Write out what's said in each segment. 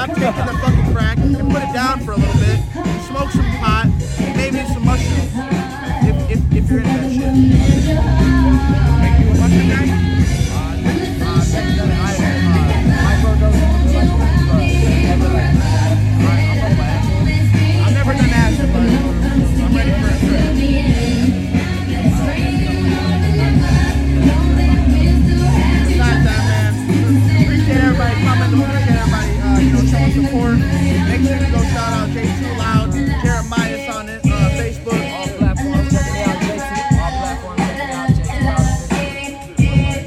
Stop taking the fucking crack and put it down for a little bit. Smoke some pot. Go shout out J2 Loud, Jeremiah's on it, uh, Facebook. All platforms, check it out, J2. All platforms, check it out, J2 Loud.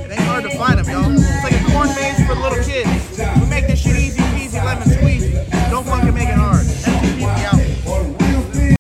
It ain't hard to find them, y'all. It's like a corn maze for little kids.